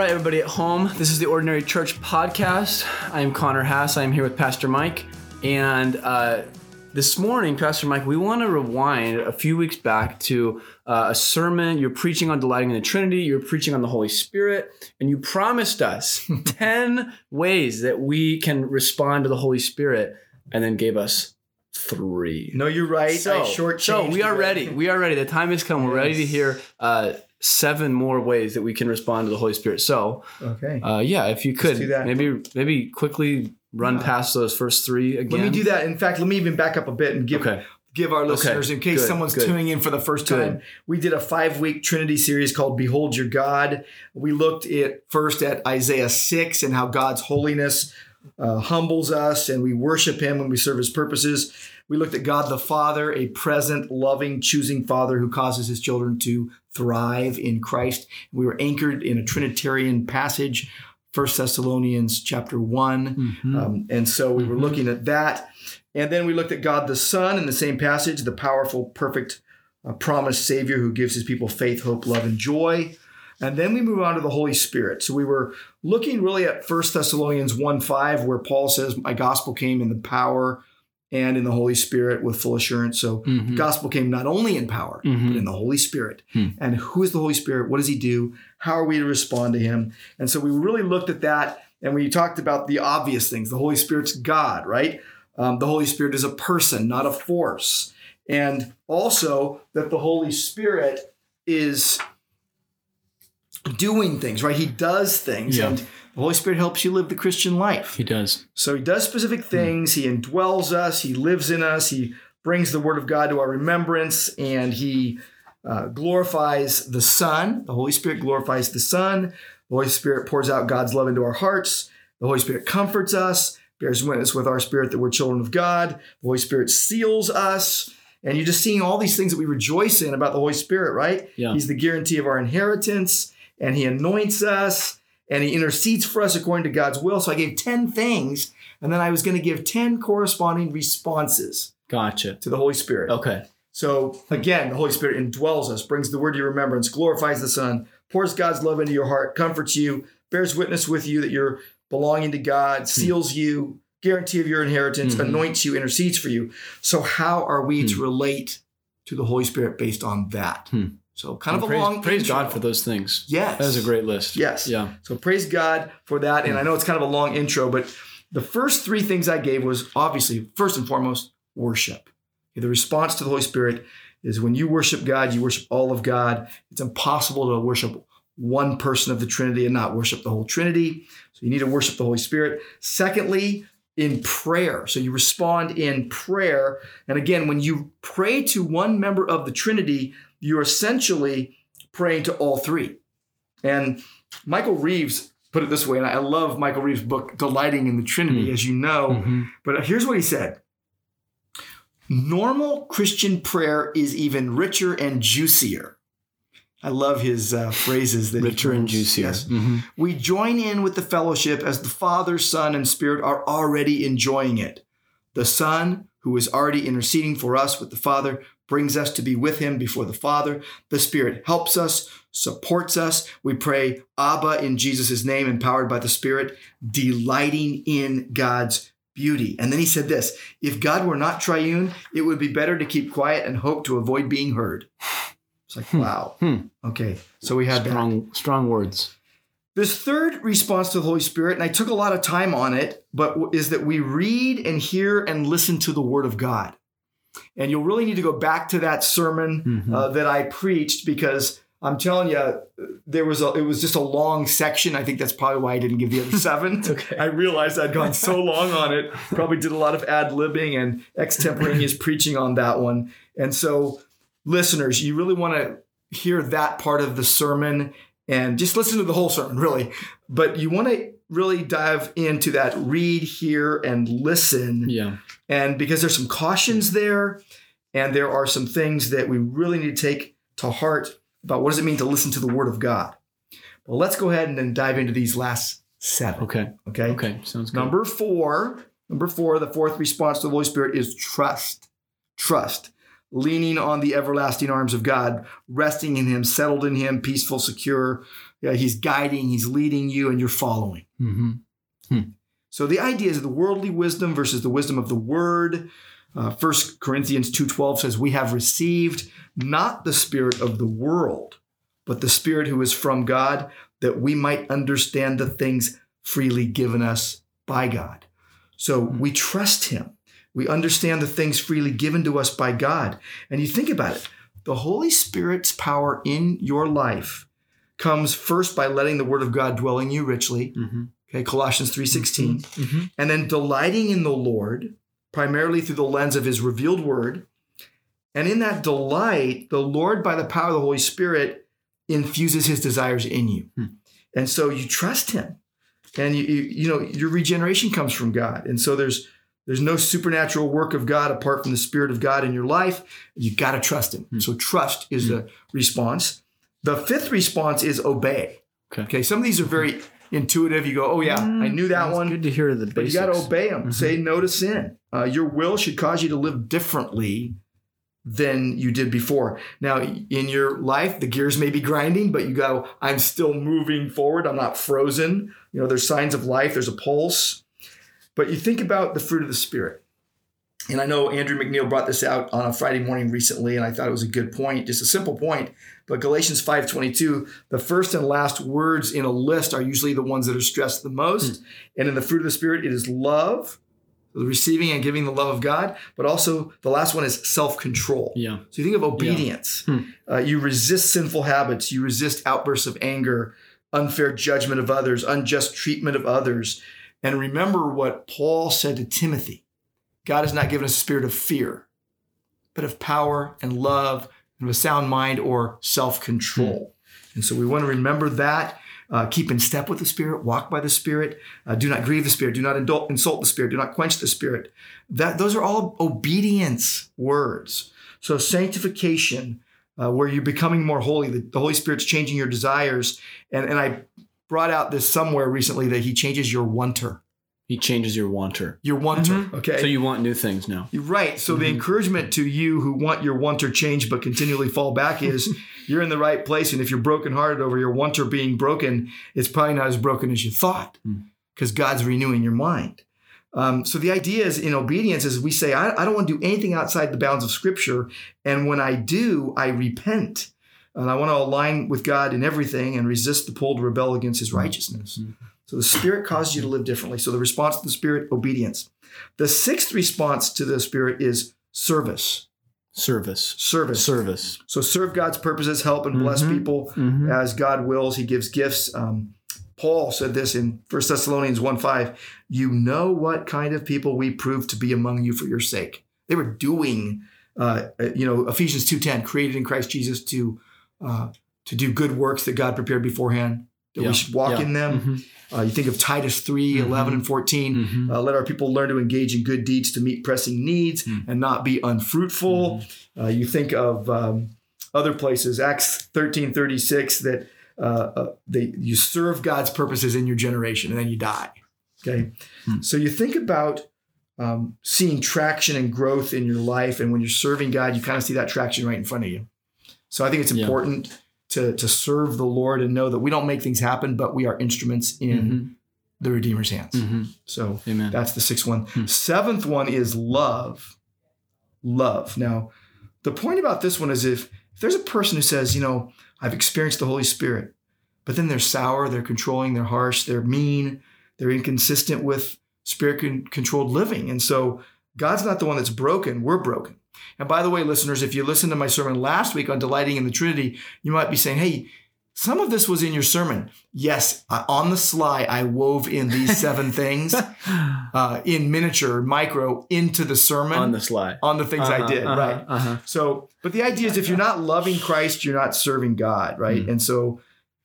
right, everybody at home, this is the Ordinary Church podcast. I am Connor Hass. I am here with Pastor Mike. And uh, this morning, Pastor Mike, we want to rewind a few weeks back to uh, a sermon. You're preaching on delighting in the Trinity, you're preaching on the Holy Spirit, and you promised us 10 ways that we can respond to the Holy Spirit, and then gave us three. No, you're right. So, I shortchanged so we are ready. We are ready. The time has come. We're ready to hear uh, seven more ways that we can respond to the Holy Spirit. So, Okay. uh, yeah, if you could maybe maybe quickly run past those first three again. Let me do that. In fact, let me even back up a bit and give Okay. give our listeners, in case Good. someone's Good. tuning in for the first Good. time, we did a five week Trinity series called Behold Your God. We looked at first at Isaiah 6 and how God's holiness uh, humbles us and we worship Him when we serve His purposes. We looked at God the Father, a present, loving, choosing Father who causes His children to thrive in Christ. We were anchored in a Trinitarian passage. 1 Thessalonians chapter 1. Mhm. Um, and so we were Mhm. looking at that. And then we looked at God the Son in the same passage, the powerful, perfect, uh, promised Savior who gives his people faith, hope, love, and joy. And then we move on to the Holy Spirit. So we were looking really at 1 Thessalonians 1 5, where Paul says, My gospel came in the power and in the Holy Spirit with full assurance. So Mhm. gospel came not only in power, Mhm. but in the Holy Spirit. Hmm. And who is the Holy Spirit? What does he do? How are we to respond to him? And so we really looked at that and we talked about the obvious things. The Holy Spirit's God, right? Um, the Holy Spirit is a person, not a force. And also that the Holy Spirit is doing things, right? He does things. Yeah. And the Holy Spirit helps you live the Christian life. He does. So he does specific Hmm. things. He indwells us. He lives in us. He brings the word of God to our remembrance, and he uh, glorifies the Son. The Holy Spirit glorifies the Son. The Holy Spirit pours out God's love into our hearts. The Holy Spirit comforts us, bears witness with our spirit that we're children of God. The Holy Spirit seals us. And you're just seeing all these things that we rejoice in about the Holy Spirit, right? Yeah. He's the guarantee of our inheritance, and He anoints us, and He intercedes for us according to God's will. So I gave 10 things, and then I was going to give 10 corresponding responses Gotcha. to the Holy Spirit. Okay. So again, the Holy Spirit indwells us, brings the word to your remembrance, glorifies the Son, pours God's love into your heart, comforts you, bears witness with you that you're belonging to God, seals you, guarantee of your inheritance, Mhm. anoints you, intercedes for you. So how are we to Hmm. relate to the Holy Spirit based on that? Hmm. So kind of a long praise intro. God for those things. Yes. That is a great list. Yes. Yeah. So praise God for that. And I know it's kind of a long intro, but the first three things I gave was obviously, first and foremost, worship. The response to the Holy Spirit is when you worship God, you worship all of God. It's impossible to worship one person of the Trinity and not worship the whole Trinity. So you need to worship the Holy Spirit. Secondly, in prayer. So you respond in prayer. And again, when you pray to one member of the Trinity, you're essentially praying to all three. And Michael Reeves put it this way, and I love Michael Reeves' book, Delighting in the Trinity, Hmm. as you know. Mhm. But here's what he said Normal Christian prayer is even richer and juicier. I love his uh, phrases that he Richer and juicier. Yes. Mhm. We join in with the fellowship as the Father, Son, and Spirit are already enjoying it. The Son, who is already interceding for us with the Father, brings us to be with Him before the Father. The Spirit helps us, supports us. We pray Abba in Jesus' name, empowered by the Spirit, delighting in God's beauty. And then he said this if God were not triune, it would be better to keep quiet and hope to avoid being heard. It's like, wow. Hmm. Okay, so we had that. Strong, strong words. This third response to the Holy Spirit, and I took a lot of time on it, but is that we read and hear and listen to the Word of God. And you'll really need to go back to that sermon Mhm. uh, that I preached because I'm telling you, there was a it was just a long section. I think that's probably why I didn't give the other seven. okay. I realized I'd gone so long on it. Probably did a lot of ad libbing and extemporaneous preaching on that one. And so, listeners, you really want to hear that part of the sermon and just listen to the whole sermon, really. But you want to really dive into that read, hear, and listen. Yeah. And because there's some cautions there, and there are some things that we really need to take to heart about what does it mean to listen to the Word of God. Well, let's go ahead and then dive into these last seven. Okay. Okay. Okay. Sounds good. Number four, number four, the fourth response to the Holy Spirit is trust. Trust. Leaning on the everlasting arms of God, resting in Him, settled in Him, peaceful, secure. Yeah, he's guiding, he's leading you, and you're following. Mm-hmm. So the idea is the worldly wisdom versus the wisdom of the word. Uh, 1 Corinthians 2.12 says, We have received not the spirit of the world, but the spirit who is from God, that we might understand the things freely given us by God. So we trust him. We understand the things freely given to us by God. And you think about it, the Holy Spirit's power in your life comes first by letting the word of God dwell in you richly. Mm-hmm. Okay, Colossians 3:16. Mm-hmm. And then delighting in the Lord, primarily through the lens of his revealed word. And in that delight, the Lord, by the power of the Holy Spirit, infuses his desires in you. Hmm. And so you trust him. And you, you, you know, your regeneration comes from God. And so there's there's no supernatural work of God apart from the Spirit of God in your life. You got to trust him. Hmm. So trust is the response. The fifth response is obey. Okay. Okay. Some of these are very intuitive. You go, oh yeah, I knew that one. Good to hear the But you got to obey them. Mhm. Say no to sin. Uh, your will should cause you to live differently than you did before. Now, in your life, the gears may be grinding, but you go, I'm still moving forward. I'm not frozen. You know, there's signs of life, there's a pulse. But you think about the fruit of the Spirit. And I know Andrew McNeil brought this out on a Friday morning recently, and I thought it was a good point, just a simple point. But Galatians 5:22, the first and last words in a list are usually the ones that are stressed the most. And in the fruit of the Spirit, it is love, receiving and giving the love of God, but also the last one is self-control. Yeah. So you think of obedience. Hmm. Uh, you resist sinful habits. You resist outbursts of anger, unfair judgment of others, unjust treatment of others. And remember what Paul said to Timothy God has not given us a spirit of fear, but of power and love and of a sound mind or self control. And so we want to remember that. Uh, keep in step with the Spirit, walk by the Spirit, uh, do not grieve the Spirit, do not indul- insult the Spirit, do not quench the Spirit. That those are all obedience words. So sanctification, uh, where you're becoming more holy, the, the Holy Spirit's changing your desires, and and I brought out this somewhere recently that He changes your wanter, He changes your wanter. your wanter. Mhm. Okay, So you want new things now. you're right. So the Mhm. encouragement to you who want your wanter changed but continually fall back is you're in the right place. And if you're brokenhearted over your wanter being broken, it's probably not as broken as you thought Mm. because God's renewing your mind. Um, so the idea is in obedience is we say, I, I don't want to do anything outside the bounds of Scripture. And when I do, I repent. And I want to align with God in everything and resist the pull to rebel against his righteousness. Mhm. So the Spirit causes you to live differently. So the response to the Spirit, obedience. The sixth response to the Spirit is service. Service. Service. Service. So serve God's purposes, help and bless Mhm. people Mm-hmm. as God wills. He gives gifts. Um, Paul said this in 1 Thessalonians 1 5. You know what kind of people we proved to be among you for your sake. They were doing, uh, uh, you know, Ephesians 2.10, created in Christ Jesus to uh, to do good works that God prepared beforehand, that Yeah. we should walk Yeah. in them. Mm-hmm. Uh, you think of Titus 3 11 and 14. Mm-hmm. Uh, let our people learn to engage in good deeds to meet pressing needs Mm. and not be unfruitful. Uh, you think of um, other places, Acts 13 36, that uh, uh, they, you serve God's purposes in your generation and then you die. Okay. Hmm. So you think about um, seeing traction and growth in your life. And when you're serving God, you kind of see that traction right in front of you. So I think it's Yeah. To, to serve the Lord and know that we don't make things happen, but we are instruments in the Redeemer's hands. Mm-hmm. So Amen. that's the sixth one. Hmm. Seventh one is love. Love. Now, the point about this one is if, if there's a person who says, you know, I've experienced the Holy Spirit, but then they're sour, they're controlling, they're harsh, they're mean, they're inconsistent with spirit controlled living. And so God's not the one that's broken, we're broken. And by the way, listeners, if you listened to my sermon last week on delighting in the Trinity, you might be saying, hey, some of this was in your sermon. Yes, uh, on the sly, I wove in these seven things uh, in miniature, micro, into the sermon On the sly. on the things I Uh-huh, did, uh-huh, right? Uh-huh. So, but the idea is if you're not loving Christ, you're not serving God, right? Mm. And so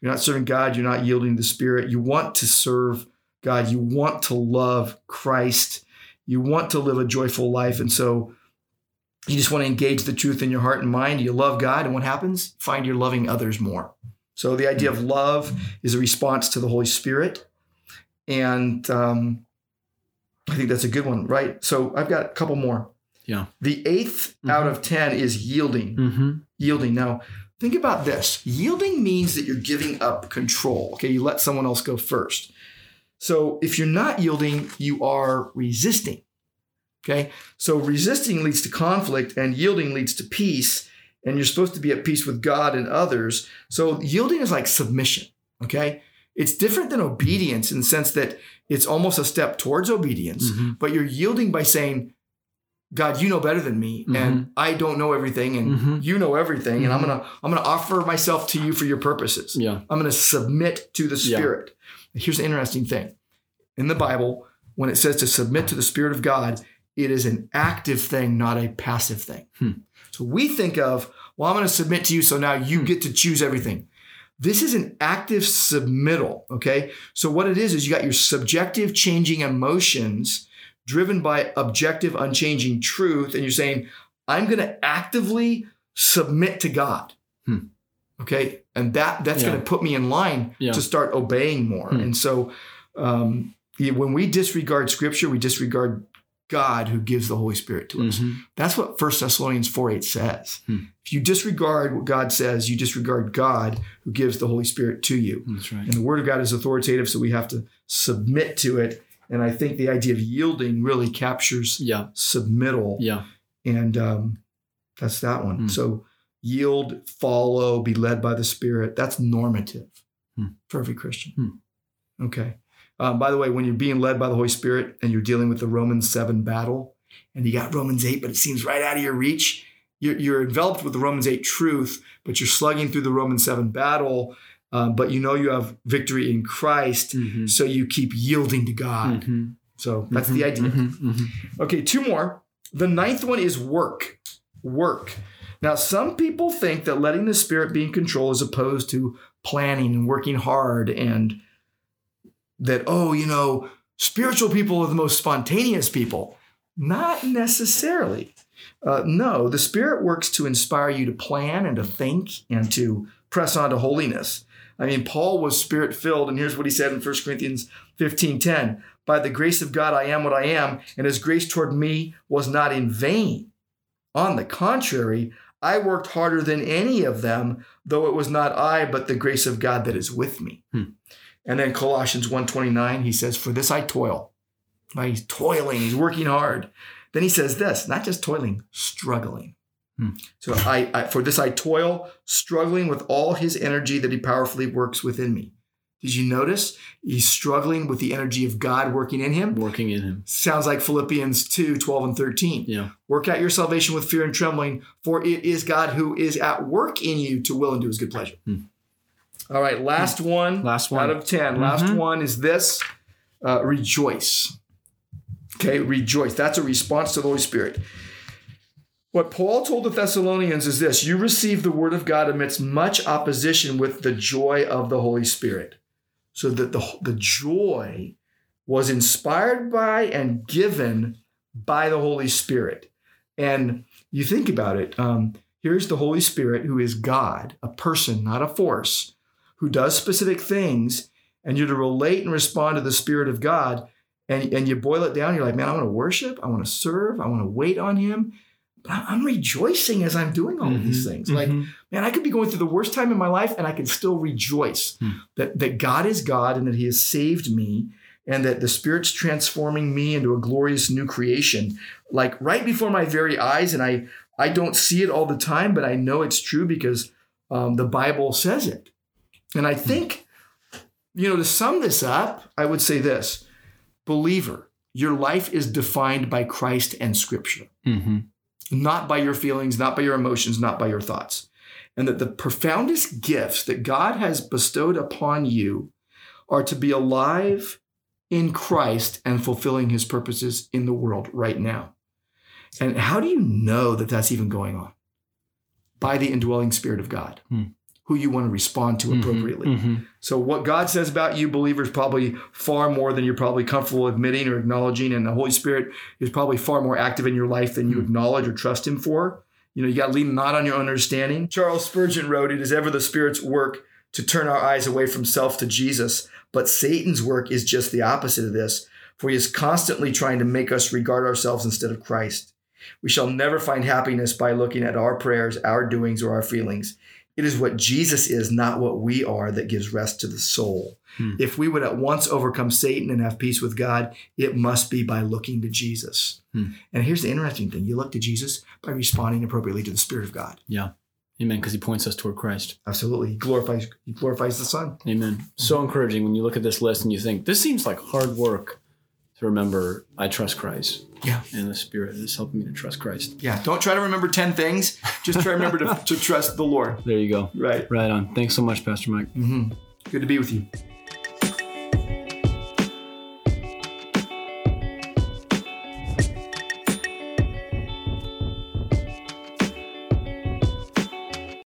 you're not serving God, you're not yielding the Spirit. You want to serve God, you want to love Christ, you want to live a joyful life. And so you just want to engage the truth in your heart and mind. You love God, and what happens? Find you're loving others more. So the idea of love is a response to the Holy Spirit. And um, I think that's a good one, right? So I've got a couple more. Yeah. The 8th out of 10 is yielding. Mm-hmm. Yielding. Now, think about this yielding means that you're giving up control. Okay, you let someone else go first. So if you're not yielding, you are resisting. Okay, so resisting leads to conflict, and yielding leads to peace. And you're supposed to be at peace with God and others. So yielding is like submission. Okay, it's different than obedience in the sense that it's almost a step towards obedience, Mhm. but you're yielding by saying, God, you know better than me, and I don't know everything, and Mhm. you know everything, and I'm gonna I'm gonna offer myself to you for your purposes. Yeah. I'm gonna submit to the Yeah. Spirit. Here's the interesting thing: in the Bible, when it says to submit to the Spirit of God, it is an active thing, not a passive thing. Hmm. So we think of, well, I'm gonna submit to you, so now you get to choose everything. This is an active submittal, okay? So what it is is you got your subjective changing emotions driven by objective unchanging truth and you're saying I'm going to actively submit to God. Hmm. Okay? And that that's Yeah. going to put me in line Yeah. to start obeying more. Hmm. And so um, when we disregard scripture, we disregard God who gives the Holy Spirit to us. Mhm. That's what 1 Thessalonians 4 8 says. Hmm. If you disregard what God says, you disregard God who gives the Holy Spirit to you. That's right. And the Word of God is authoritative, so we have to submit to it. And I think the idea of yielding really captures Yeah. submittal. Yeah. And um, that's that one. Hmm. So yield, follow, be led by the Spirit. That's normative Hmm. for every Christian. Hmm. Okay. Um, by the way, when you're being led by the Holy Spirit and you're dealing with the Romans 7 battle, and you got Romans 8, but it seems right out of your reach, you're, you're enveloped with the Romans 8 truth, but you're slugging through the Romans 7 battle, um, but you know you have victory in Christ, Mhm. so you keep yielding to God. Mhm. So that's the Mhm. idea. Mhm. Mhm. Okay, two more. The ninth one is work. Work. Now, some people think that letting the Spirit be in control is opposed to planning and working hard, and that, oh, you know, spiritual people are the most spontaneous people. Not necessarily. Uh, no, the Spirit works to inspire you to plan and to think and to press on to holiness. I mean, Paul was spirit filled, and here's what he said in 1 Corinthians 15 10 By the grace of God, I am what I am, and his grace toward me was not in vain. On the contrary, I worked harder than any of them, though it was not I, but the grace of God that is with me. Hmm. And then Colossians 1:29, he says, For this I toil. Right? He's toiling, he's working hard. Then he says this, not just toiling, struggling. Hmm. So I, I for this I toil, struggling with all his energy that he powerfully works within me. Did you notice? He's struggling with the energy of God working in him. Working in him. Sounds like Philippians 2, 12 and 13. Yeah. Work out your salvation with fear and trembling, for it is God who is at work in you to will and do his good pleasure. Hmm. All right, last one Last one. out of 10. Last Mhm. one is this uh, rejoice. Okay, rejoice. That's a response to the Holy Spirit. What Paul told the Thessalonians is this you receive the word of God amidst much opposition with the joy of the Holy Spirit. So that the, the joy was inspired by and given by the Holy Spirit. And you think about it, um, here's the Holy Spirit, who is God, a person, not a force, who does specific things, and you're to relate and respond to the Spirit of God. And, and you boil it down, you're like, man, I want to worship, I want to serve, I want to wait on Him. But I'm rejoicing as I'm doing all of these things. Like, Mhm. man, I could be going through the worst time in my life and I can still rejoice Hmm. that, that God is God and that He has saved me and that the Spirit's transforming me into a glorious new creation, like right before my very eyes. And I, I don't see it all the time, but I know it's true because um, the Bible says it. And I think, you know, to sum this up, I would say this believer, your life is defined by Christ and Scripture Mhm. not by your feelings, not by your emotions, not by your thoughts. And that the profoundest gifts that God has bestowed upon you are to be alive in Christ and fulfilling his purposes in the world right now. And how do you know that that's even going on? By the indwelling Spirit of God, Hmm. Who you want to respond to Mhm. appropriately. Mhm. So what God says about you, believers, probably far more than you're probably comfortable admitting or acknowledging, and the Holy Spirit is probably far more active in your life than you Hmm. acknowledge or trust Him for. You know, you got to lean not on your own understanding. Charles Spurgeon wrote, "It is ever the Spirit's work to turn our eyes away from self to Jesus, but Satan's work is just the opposite of this, for he is constantly trying to make us regard ourselves instead of Christ. We shall never find happiness by looking at our prayers, our doings, or our feelings. It is what Jesus is, not what we are, that gives rest to the soul. Hmm. If we would at once overcome Satan and have peace with God, it must be by looking to Jesus. Hmm. And here's the interesting thing you look to Jesus by responding appropriately to the Spirit of God. Yeah. Amen. Because he points us toward Christ. Absolutely. He glorifies, he glorifies the Son. Amen. So encouraging when you look at this list and you think, this seems like hard work to remember, I trust Christ. Yeah. And the Spirit is helping me to trust Christ. Yeah. Don't try to remember 10 things. Just try to remember to, to trust the Lord. There you go. Right. Right on. Thanks so much, Pastor Mike. hmm Good to be with you.